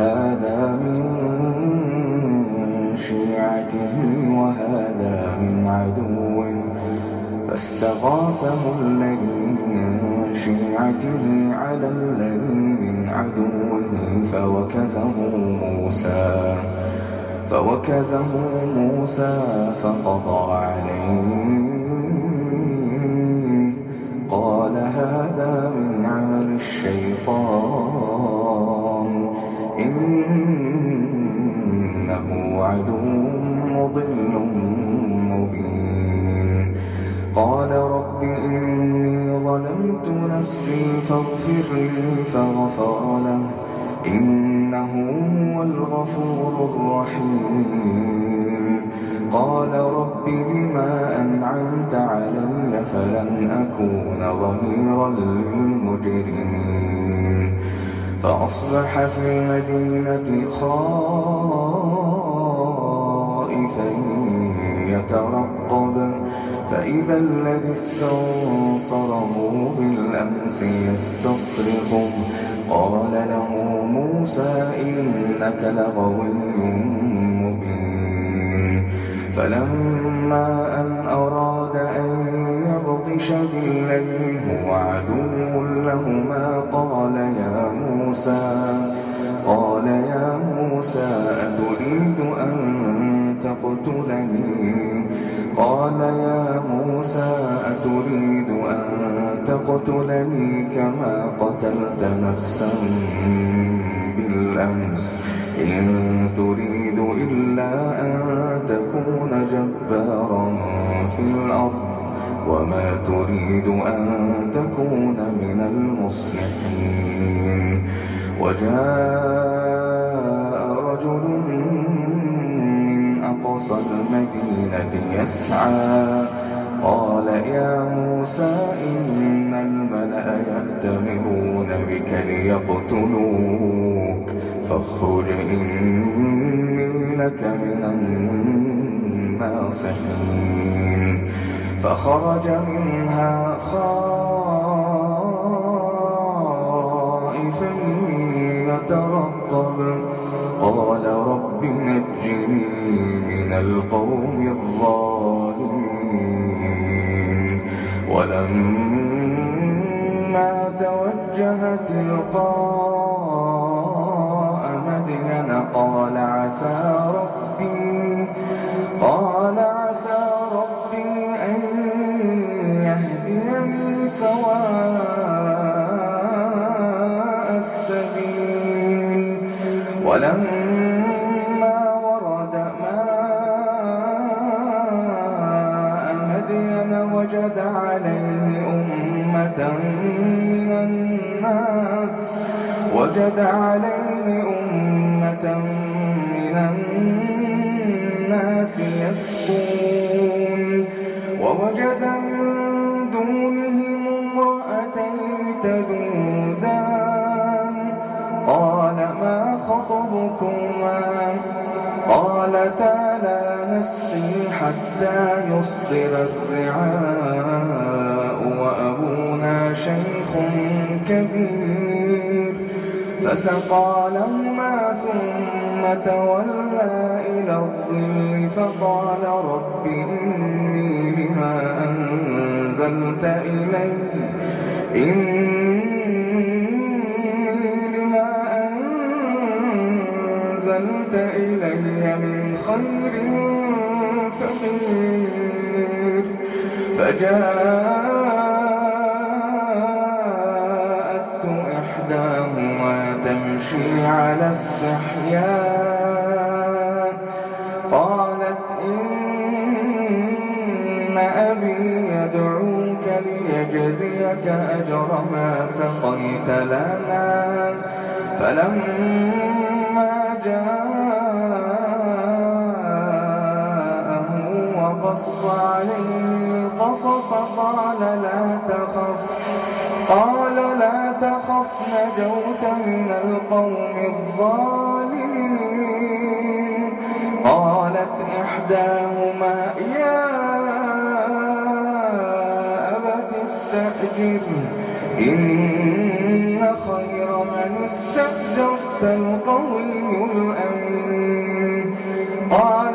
هذا من شيعته وهذا من عدوه. فاستغاثه الذي من شيعته على الذي من عدوه. فوكزه موسى فوكزه موسى فقضى عليه. قال هذا من عمل الشيطان. إنه عدو مضل مبين. قال رب إني ظلمت نفسي فاغفر لي فغفر له. إنه هو الغفور الرحيم. قال رب بما أنعمت علي فلن أكون ظهيرا للمجرمين. فأصبح في المدينة خائفا يترقب. فإذا الذي استنصره بالأمس يستصرخه قال له موسى إنك لغوي مبين. فلما أن أراد أن يبطش بالذي هو عدو لهما. قال يا موسى قال يا موسى أتريد أن تقتلني؟ قال يا موسى أتريد أن تقتلني كما قتلت نفسا بالأمس. إن تريد إلا أن تكون جبارا في الأرض. وما تريد أن تكون من المصلحين. وجاء رجل من أقصى المدينة يسعى. قال يا موسى إن الملأ يأتمرون بك ليقتلوك. فاخرج إني لك من الناصحين. فخرج منها خائفا يترقب. قال رب نجني من القوم الظالمين. ولما توجه تلقاء مدين قال عسى ربي. قال سواء السبيل. ولما ورد ماء مدين وجد عليه أمة من الناس وجد عليه أمة من الناس يسقون ووجد نسقي حتى يصدر الرعاء وأبونا شيخ كبير فسقى لهما ثم تولى إلى الظل فقال رب إني لما أنزلت إلي إني فجاءت إحداهما تمشي على استحياء. قالت إن أبي يدعوك ليجزيك أجر ما سقيت لنا. فلما جاء وقص عليه القصص قال لا تخف قال لا تخف نجوت من القوم الظالمين. قالت إحداهما يا أبت استأجر إن خير من استأجرت القوي الأمين. قال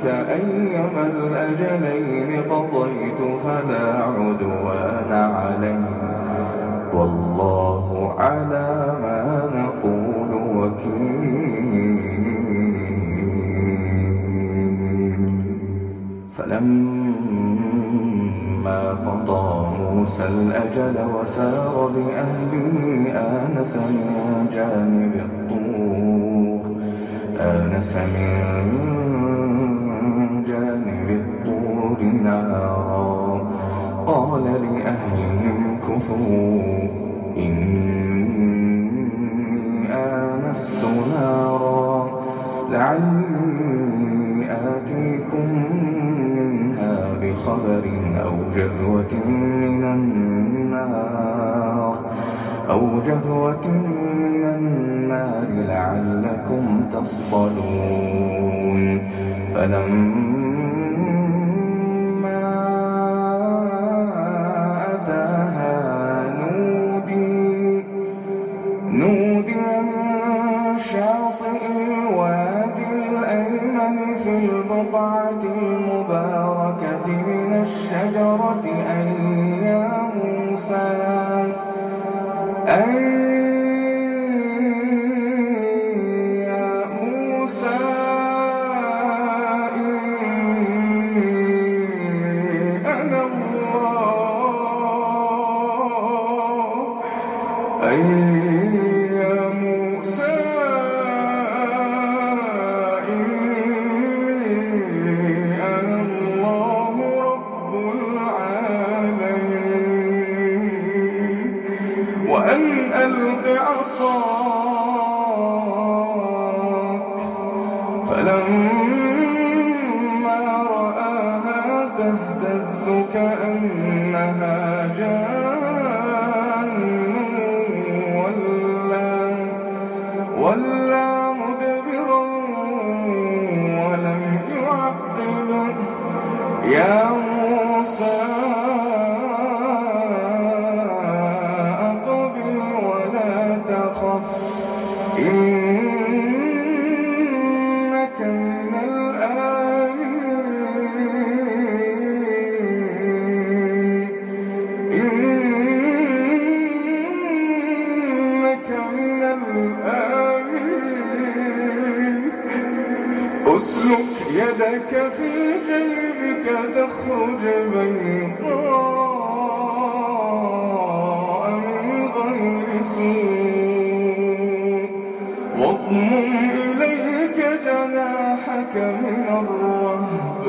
وبينك أيما الأجلين قضيت فلا عدوان علي. والله على ما نقول وكيل. فلما قضى موسى الأجل وسار بأهله آنس من جانب الطور. آنس من من النار أو جذوة من النار لعلكم تصطلون. فلما الشجرة أن يا موسى أن وأن ألق عصاك فلما تخرج بيضاء من غير سوء. واضمم إليك جناحك من الرهب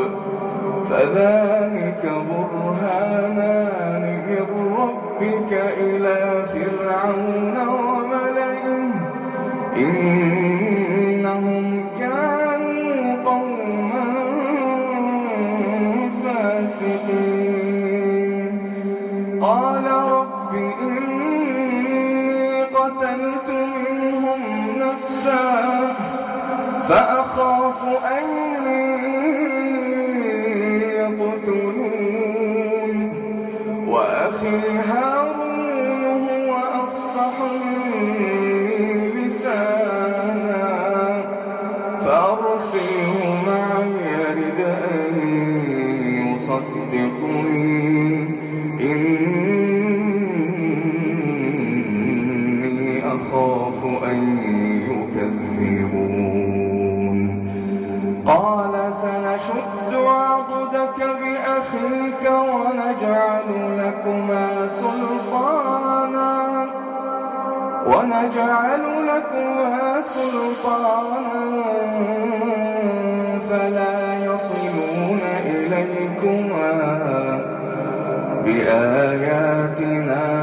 فذلك برهانان من ربك إلى وأخي هارون هو أفصح مني لسانا. فأرسله معي يرد أن مصدقين إني أخاف أن يكذبون. قال ونجعل لكما سلطانا فلا يصلون إليكما بآياتنا.